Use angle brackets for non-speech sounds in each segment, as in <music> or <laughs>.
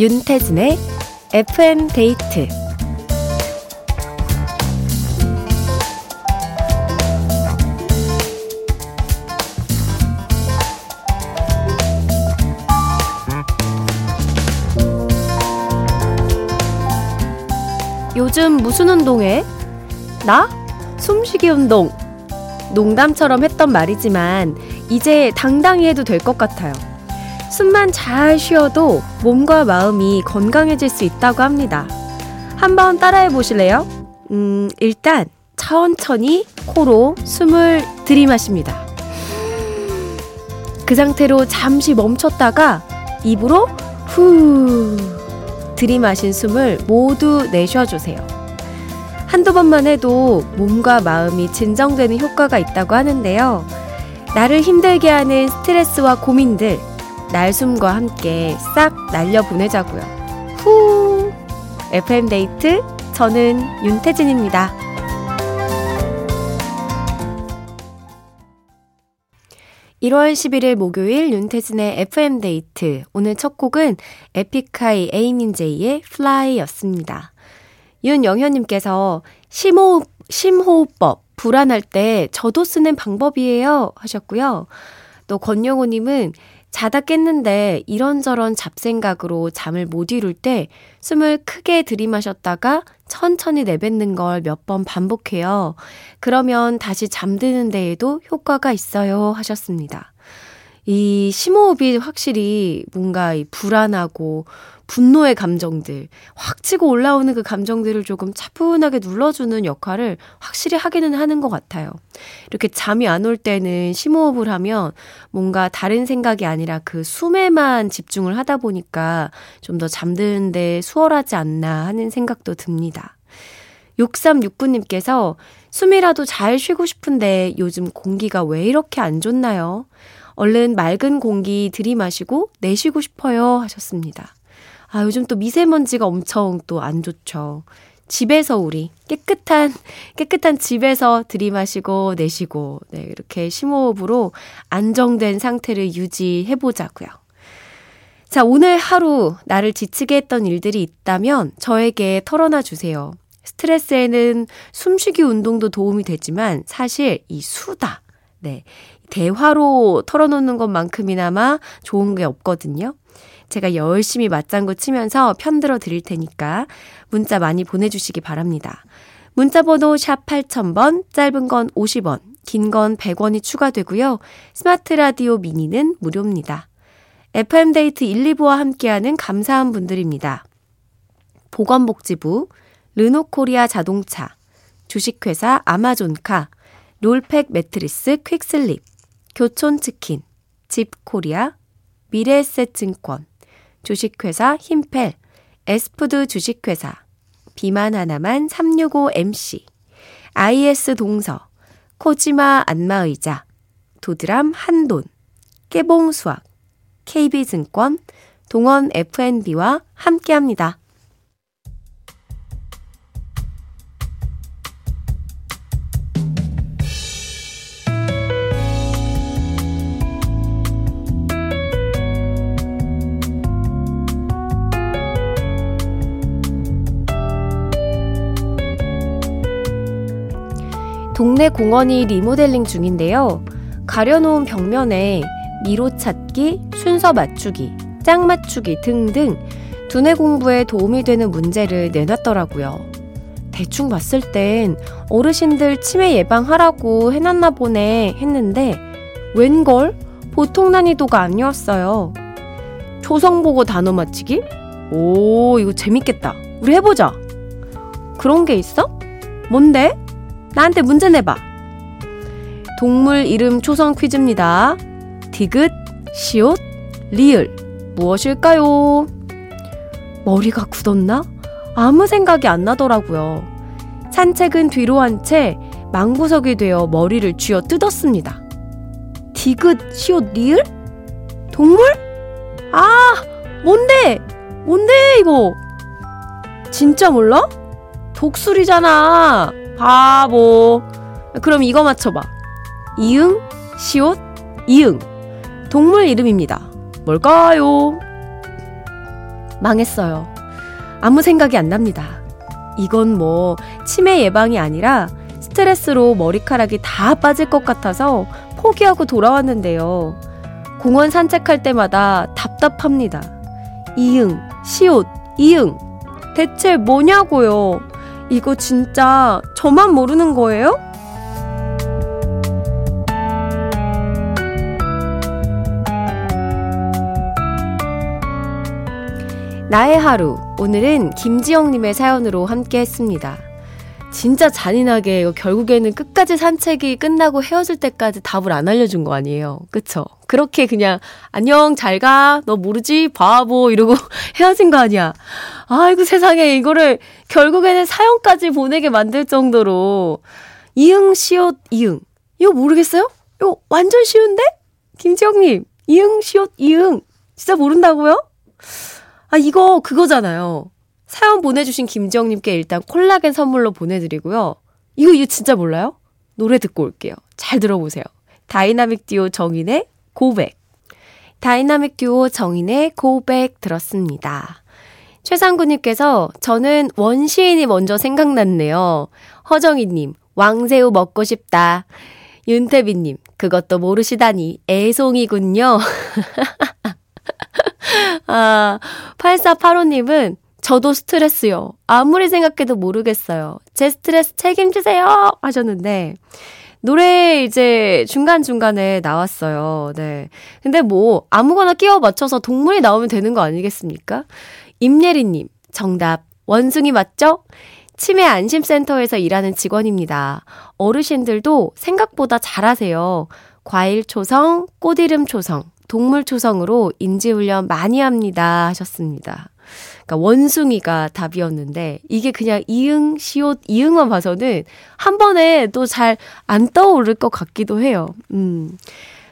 윤태진의 FM 데이트 요즘 무슨 운동해? 나? 숨쉬기 운동. 농담처럼 했던 말이지만 이제 당당히 해도 될 것 같아요. 숨만 잘 쉬어도 몸과 마음이 건강해질 수 있다고 합니다. 한번 따라해 보실래요? 음, 일단 천천히 코로 숨을 들이마십니다. 그 상태로 잠시 멈췄다가 입으로 후 들이마신 숨을 모두 내쉬어주세요. 한두 번만 해도 몸과 마음이 진정되는 효과가 있다고 하는데요. 나를 힘들게 하는 스트레스와 고민들, 날숨과 함께 싹 날려보내자고요. 후! FM데이트, 저는 윤태진입니다. 1월 11일 목요일 윤태진의 FM데이트. 오늘 첫 곡은 에픽하이 에이민제이의 Fly였습니다. 윤영현님께서 심호흡, 심호흡법, 불안할 때 저도 쓰는 방법이에요. 하셨고요. 또 권영호님은 자다 깼는데 이런저런 잡생각으로 잠을 못 이룰 때 숨을 크게 들이마셨다가 천천히 내뱉는 걸 몇 번 반복해요. 그러면 다시 잠드는 데에도 효과가 있어요. 하셨습니다. 이 심호흡이 확실히 뭔가 이 불안하고 분노의 감정들, 확 치고 올라오는 그 감정들을 조금 차분하게 눌러주는 역할을 확실히 하기는 하는 것 같아요. 이렇게 잠이 안 올 때는 심호흡을 하면 뭔가 다른 생각이 아니라 그 숨에만 집중을 하다 보니까 좀 더 잠드는데 수월하지 않나 하는 생각도 듭니다. 6369님께서 숨이라도 잘 쉬고 싶은데 요즘 공기가 왜 이렇게 안 좋나요? 얼른 맑은 공기 들이마시고 내쉬고 싶어요 하셨습니다. 아, 요즘 또 미세먼지가 엄청 또 안 좋죠. 집에서 우리 깨끗한 <laughs> 깨끗한 집에서 들이마시고 내쉬고 네, 이렇게 심호흡으로 안정된 상태를 유지해 보자고요. 자, 오늘 하루 나를 지치게 했던 일들이 있다면 저에게 털어놔 주세요. 스트레스에는 숨쉬기 운동도 도움이 되지만 사실 이 수다. 네. 대화로 털어놓는 것만큼이나마 좋은 게 없거든요. 제가 열심히 맞장구 치면서 편들어 드릴 테니까 문자 많이 보내주시기 바랍니다. 문자 번호 샵 8000번, 짧은 건 50원, 긴 건 100원이 추가되고요. 스마트 라디오 미니는 무료입니다. FM데이트 1, 2부와 함께하는 감사한 분들입니다. 보건복지부, 르노코리아 자동차, 주식회사 아마존카, 롤팩 매트리스 퀵슬립, 교촌치킨, 집코리아, 미래에셋증권, 주식회사 힘펠, 에스푸드 주식회사, 비만 하나만 365MC, IS 동서, 코지마 안마의자, 도드람 한돈, 깨봉수학, KB증권, 동원 FNB와 함께합니다. 동네 공원이 리모델링 중인데요. 가려놓은 벽면에 미로 찾기, 순서 맞추기, 짝 맞추기 등등 두뇌 공부에 도움이 되는 문제를 내놨더라고요. 대충 봤을 땐 어르신들 치매 예방하라고 해놨나 보네 했는데 웬걸 보통 난이도가 아니었어요. 초성 보고 단어 맞히기? 오, 이거 재밌겠다. 우리 해보자. 그런 게 있어? 뭔데? 나한테 문제 내봐. 동물 이름 초성 퀴즈입니다. 디귿, 시옷, 리을. 무엇일까요? 머리가 굳었나? 아무 생각이 안 나더라고요. 산책은 뒤로 한 채 망구석이 되어 머리를 쥐어 뜯었습니다. 디귿, 시옷, 리을? 동물? 아, 뭔데? 뭔데, 이거? 진짜 몰라? 독수리잖아. 바보. 그럼 이거 맞춰봐. 이응, 시옷, 이응. 동물 이름입니다. 뭘까요? 망했어요. 아무 생각이 안 납니다. 이건 뭐 치매 예방이 아니라 스트레스로 머리카락이 다 빠질 것 같아서 포기하고 돌아왔는데요. 공원 산책할 때마다 답답합니다. 이응, 시옷, 이응. 대체 뭐냐고요? 이거 진짜 저만 모르는 거예요? 나의 하루. 오늘은 김지영님의 사연으로 함께 했습니다. 진짜 잔인하게 이거 결국에는 끝까지 산책이 끝나고 헤어질 때까지 답을 안 알려준 거 아니에요. 그쵸? 그렇게 그냥 안녕 잘 가. 너 모르지? 바보 이러고 <laughs> 헤어진 거 아니야. 아이고 세상에 이거를 결국에는 사연까지 보내게 만들 정도로 이응 시옷 이응. 이거 모르겠어요? 이거 완전 쉬운데? 김지영님 이응 시옷 이응. 진짜 모른다고요? 아, 이거 그거잖아요. 사연 보내주신 김지영님께 일단 콜라겐 선물로 보내드리고요. 이거, 이거 진짜 몰라요? 노래 듣고 올게요. 잘 들어보세요. 다이나믹 듀오 정인의 고백. 다이나믹 듀오 정인의 고백 들었습니다. 최상구님께서 저는 원시인이 먼저 생각났네요. 허정희님, 왕새우 먹고 싶다. 윤태빈님, 그것도 모르시다니 애송이군요. <laughs> 아, 8485님은 저도 스트레스요. 아무리 생각해도 모르겠어요. 제 스트레스 책임지세요! 하셨는데, 노래 이제 중간중간에 나왔어요. 네. 근데 뭐, 아무거나 끼워 맞춰서 동물이 나오면 되는 거 아니겠습니까? 임예리님, 정답. 원숭이 맞죠? 치매 안심센터에서 일하는 직원입니다. 어르신들도 생각보다 잘하세요. 과일 초성, 꽃이름 초성, 동물 초성으로 인지훈련 많이 합니다. 하셨습니다. 그러니까 원숭이가 답이었는데 이게 그냥 이응, 시옷, 이응만 봐서는 한 번에 또 잘 안 떠오를 것 같기도 해요. 음.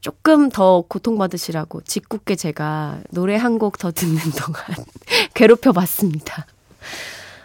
조금 더 고통받으시라고 짓궂게 제가 노래 한 곡 더 듣는 <laughs> 동안 괴롭혀 봤습니다.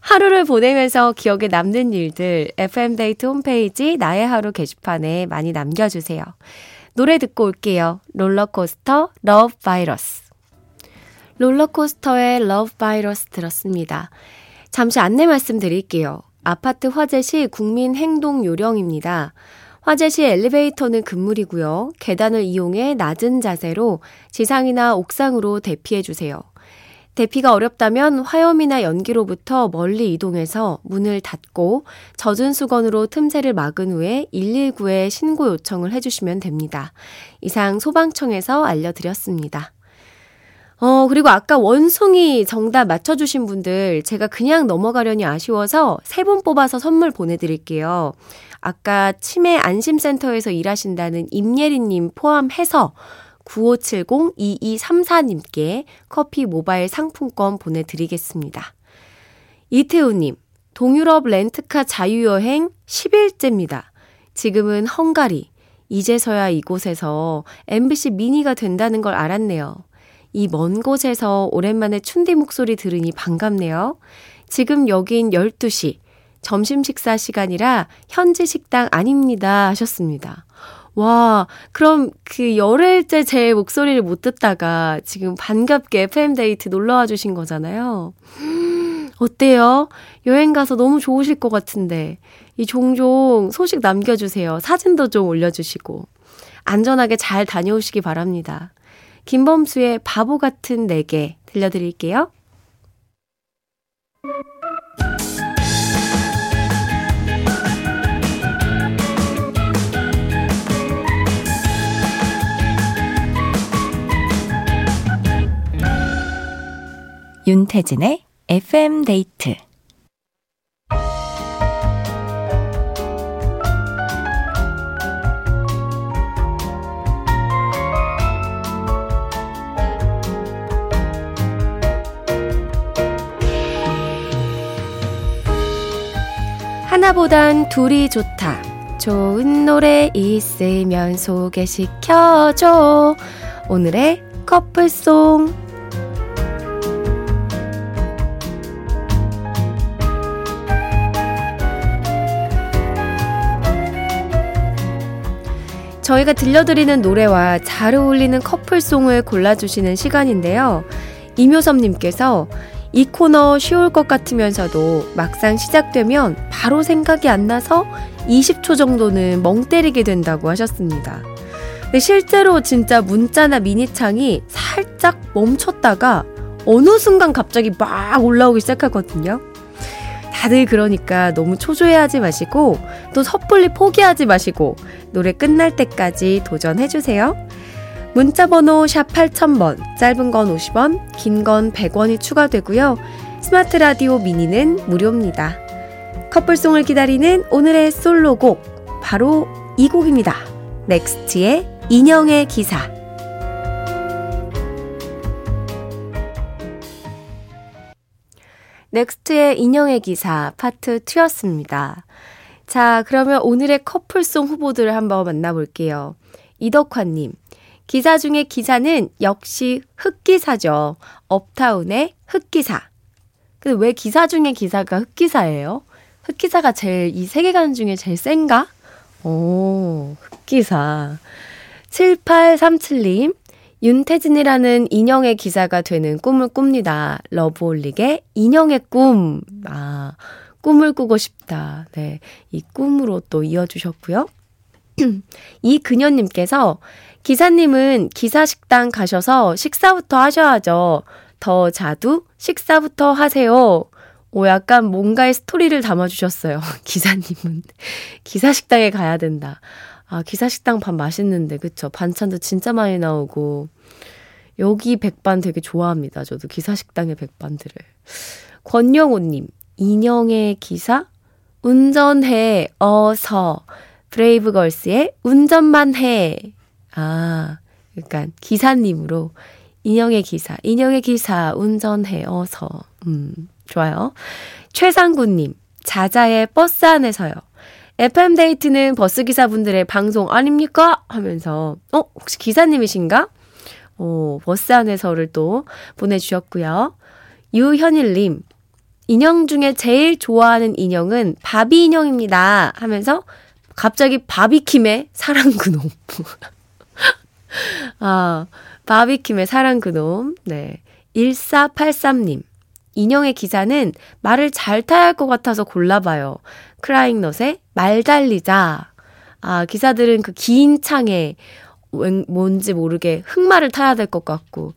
하루를 보내면서 기억에 남는 일들 FM데이트 홈페이지 나의 하루 게시판에 많이 남겨주세요. 노래 듣고 올게요. 롤러코스터 Love Virus. 롤러코스터의 Love Virus 들었습니다. 잠시 안내 말씀드릴게요. 아파트 화재 시 국민 행동 요령입니다. 화재 시 엘리베이터는 금물이고요. 계단을 이용해 낮은 자세로 지상이나 옥상으로 대피해 주세요. 대피가 어렵다면 화염이나 연기로부터 멀리 이동해서 문을 닫고 젖은 수건으로 틈새를 막은 후에 119에 신고 요청을 해주시면 됩니다. 이상 소방청에서 알려드렸습니다. 어, 그리고 아까 원숭이 정답 맞춰주신 분들 제가 그냥 넘어가려니 아쉬워서 세 분 뽑아서 선물 보내드릴게요. 아까 치매 안심센터에서 일하신다는 임예리님 포함해서 9570-2234님께 커피 모바일 상품권 보내드리겠습니다. 이태우님, 동유럽 렌트카 자유여행 10일째입니다. 지금은 헝가리. 이제서야 이곳에서 MBC 미니가 된다는 걸 알았네요. 이 먼 곳에서 오랜만에 춘디 목소리 들으니 반갑네요. 지금 여긴 12시. 점심 식사 시간이라 현지 식당 아닙니다. 하셨습니다. 와, 그럼 그 열흘째 제 목소리를 못 듣다가 지금 반갑게 FM데이트 놀러와 주신 거잖아요. <gasps> 어때요? 여행 가서 너무 좋으실 것 같은데. 이 종종 소식 남겨주세요. 사진도 좀 올려주시고. 안전하게 잘 다녀오시기 바랍니다. 김범수의 바보 같은 내게 들려드릴게요. 윤태진의 FM 데이트 하나보단 둘이 좋다. 좋은 노래 있으면 소개시켜줘. 오늘의 커플송. 저희가 들려드리는 노래와 잘 어울리는 커플송을 골라주시는 시간인데요. 이묘섭님께서 이 코너 쉬울 것 같으면서도 막상 시작되면 바로 생각이 안 나서 20초 정도는 멍 때리게 된다고 하셨습니다. 근데 실제로 진짜 문자나 미니창이 살짝 멈췄다가 어느 순간 갑자기 막 올라오기 시작하거든요. 다들 그러니까 너무 초조해하지 마시고 또 섣불리 포기하지 마시고 노래 끝날 때까지 도전해주세요. 문자번호 샵 8000번, 짧은 건 50원, 긴 건 100원이 추가되고요. 스마트 라디오 미니는 무료입니다. 커플송을 기다리는 오늘의 솔로곡, 바로 이 곡입니다. 넥스트의 인형의 기사. 넥스트의 인형의 기사 파트 2였습니다. 자, 그러면 오늘의 커플송 후보들을 한번 만나볼게요. 이덕화님, 기사 중에 기사는 역시 흑기사죠. 업타운의 흑기사. 근데 왜 기사 중에 기사가 흑기사예요? 흑기사가 제일 이 세계관 중에 제일 센가? 오, 흑기사. 7837님, 윤태진이라는 인형의 기사가 되는 꿈을 꿉니다. 러브홀릭의 인형의 꿈. 아, 꿈을 꾸고 싶다. 네. 이 꿈으로 또 이어주셨고요. 이 그녀님께서 기사님은 기사식당 가셔서 식사부터 하셔야죠. 더 자두 식사부터 하세요. 오, 약간 뭔가의 스토리를 담아주셨어요. <laughs> 기사님은. 기사식당에 가야 된다. 아, 기사식당 밥 맛있는데, 그쵸? 반찬도 진짜 많이 나오고. 여기 백반 되게 좋아합니다. 저도 기사식당의 백반들을. 권영호님, 인형의 기사? 운전해, 어서. 브레이브걸스의 운전만 해. 아, 그러니까 기사님으로 인형의 기사, 인형의 기사 운전해 어서. 음, 좋아요. 최상구님, 자자의 버스 안에서요. FM 데이트는 버스 기사분들의 방송 아닙니까? 하면서 어 혹시 기사님이신가? 어 버스 안에서를 또 보내주셨고요. 유현일님 인형 중에 제일 좋아하는 인형은 바비 인형입니다. 하면서 갑자기 바비킴의 사랑 그놈. <laughs> 아, 바비킴의 사랑 그놈. 네. 1483님. 인형의 기사는 말을 잘 타야 할 것 같아서 골라봐요. 크라잉넛의 말 달리자. 아, 기사들은 그 긴 창에 뭔지 모르게 흑말을 타야 될 것 같고,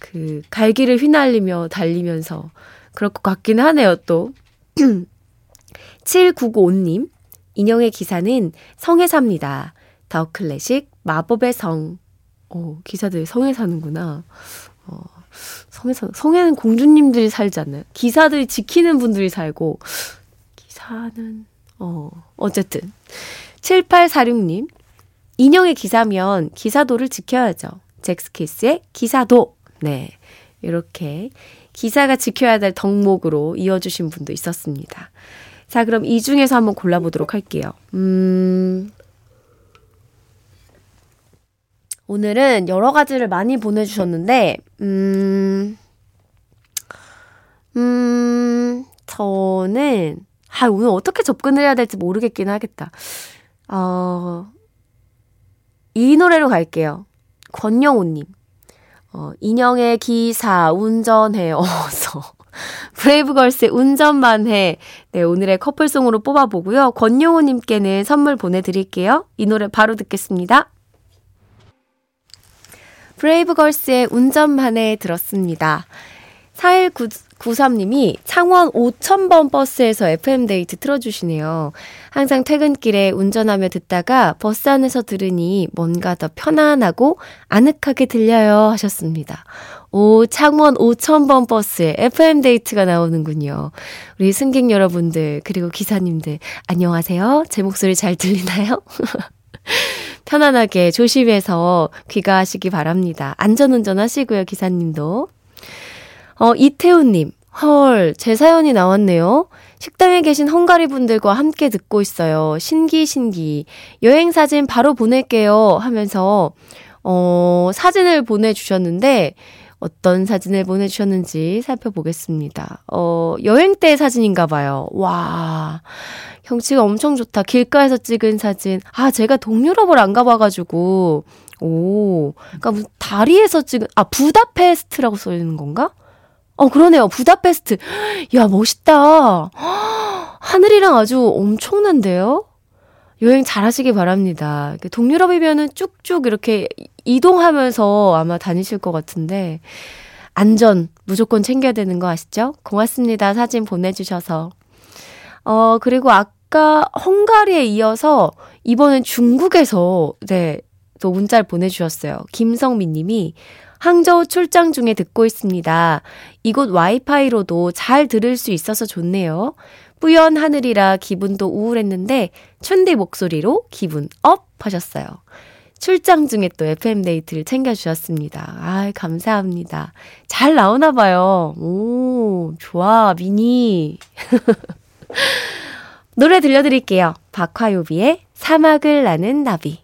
그 갈기를 휘날리며 달리면서 그럴 것 같긴 하네요, 또. <clears throat> 7995님. 인형의 기사는 성에 삽니다. 더 클래식 마법의 성. 어, 기사들 성에 사는구나. 어, 성에 사, 성에는 공주님들이 살지 않나요? 기사들이 지키는 분들이 살고, 기사는, 어, 어쨌든. 7846님, 인형의 기사면 기사도를 지켜야죠. 잭스키스의 기사도. 네. 이렇게 기사가 지켜야 될 덕목으로 이어주신 분도 있었습니다. 자, 그럼 이 중에서 한번 골라보도록 할게요. 음, 오늘은 여러 가지를 많이 보내주셨는데, 음, 음, 저는, 아, 오늘 어떻게 접근을 해야 될지 모르겠긴 하겠다. 어, 이 노래로 갈게요. 권영호님. 어, 인형의 기사, 운전해, <laughs> 어서. <laughs> 브레이브걸스의 운전만 해. 네, 오늘의 커플송으로 뽑아보고요. 권영호님께는 선물 보내드릴게요. 이 노래 바로 듣겠습니다. 브레이브걸스의 운전만에 들었습니다. 4193님이 창원 5000번 버스에서 FM데이트 틀어주시네요. 항상 퇴근길에 운전하며 듣다가 버스 안에서 들으니 뭔가 더 편안하고 아늑하게 들려요 하셨습니다. 오, 창원 5000번 버스에 FM데이트가 나오는군요. 우리 승객 여러분들, 그리고 기사님들, 안녕하세요. 제 목소리 잘 들리나요? <laughs> 편안하게 조심해서 귀가하시기 바랍니다. 안전운전 하시고요, 기사님도. 어, 이태우님. 헐, 제 사연이 나왔네요. 식당에 계신 헝가리 분들과 함께 듣고 있어요. 신기, 신기. 여행 사진 바로 보낼게요. 하면서, 어, 사진을 보내주셨는데, 어떤 사진을 보내주셨는지 살펴보겠습니다. 어, 여행 때 사진인가 봐요. 와. 경치가 엄청 좋다. 길가에서 찍은 사진. 아, 제가 동유럽을 안 가봐가지고. 오. 그니까 다리에서 찍은, 아, 부다페스트라고 써있는 건가? 어, 그러네요. 부다페스트. <gasps> 야, 멋있다. <gasps> 하늘이랑 아주 엄청난데요? 여행 잘 하시기 바랍니다. 동유럽이면은 쭉쭉 이렇게 이동하면서 아마 다니실 것 같은데, 안전 무조건 챙겨야 되는 거 아시죠? 고맙습니다. 사진 보내주셔서. 어, 그리고 아까 헝가리에 이어서 이번엔 중국에서, 네, 또 문자를 보내주셨어요. 김성민 님이 항저우 출장 중에 듣고 있습니다. 이곳 와이파이로도 잘 들을 수 있어서 좋네요. 뿌연 하늘이라 기분도 우울했는데 춘디 목소리로 기분 up 하셨어요. 출장 중에 또 FM데이트를 챙겨주셨습니다. 아 감사합니다. 잘 나오나 봐요. 오, 좋아, 미니. <laughs> 노래 들려드릴게요. 박화요비의 사막을 나는 나비.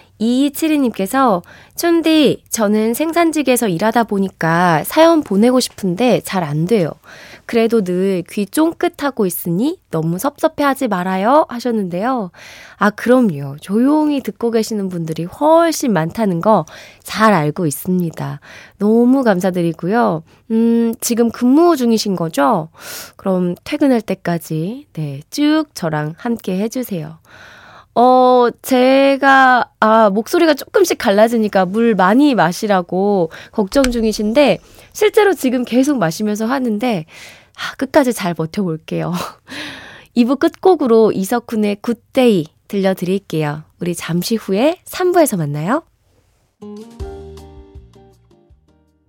2272님께서, 촌디, 저는 생산직에서 일하다 보니까 사연 보내고 싶은데 잘 안 돼요. 그래도 늘 귀 쫑긋하고 있으니 너무 섭섭해 하지 말아요. 하셨는데요. 아, 그럼요. 조용히 듣고 계시는 분들이 훨씬 많다는 거 잘 알고 있습니다. 너무 감사드리고요. 음, 지금 근무 중이신 거죠? 그럼 퇴근할 때까지, 네, 쭉 저랑 함께 해주세요. 어, 제가, 아, 목소리가 조금씩 갈라지니까 물 많이 마시라고 걱정 중이신데, 실제로 지금 계속 마시면서 하는데, 아, 끝까지 잘 버텨볼게요. <laughs> 2부 끝곡으로 이석훈의 Good Day 들려드릴게요. 우리 잠시 후에 3부에서 만나요.